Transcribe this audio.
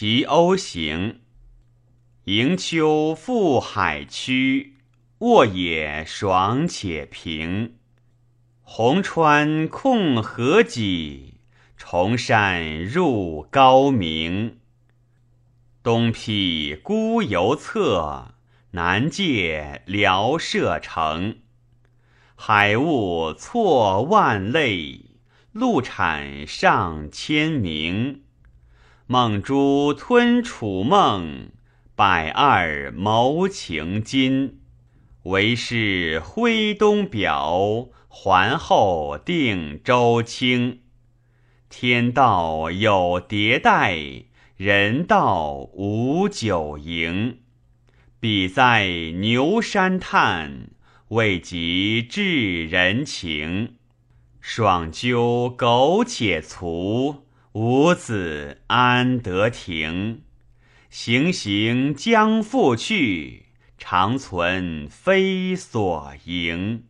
齐鸥行，迎秋赴海曲，沃野爽且平。红川控河脊，崇山入高明。东辟孤游侧，南界辽射城。海雾错万类，陆产上千名。梦珠吞楚梦，百二谋情金。为是徽东表，还后定周清。天道有迭代，人道无久盈。彼在牛山叹，未及至人情。爽鸠苟且卒。吾子安得庭？行行将复去，长存非所营。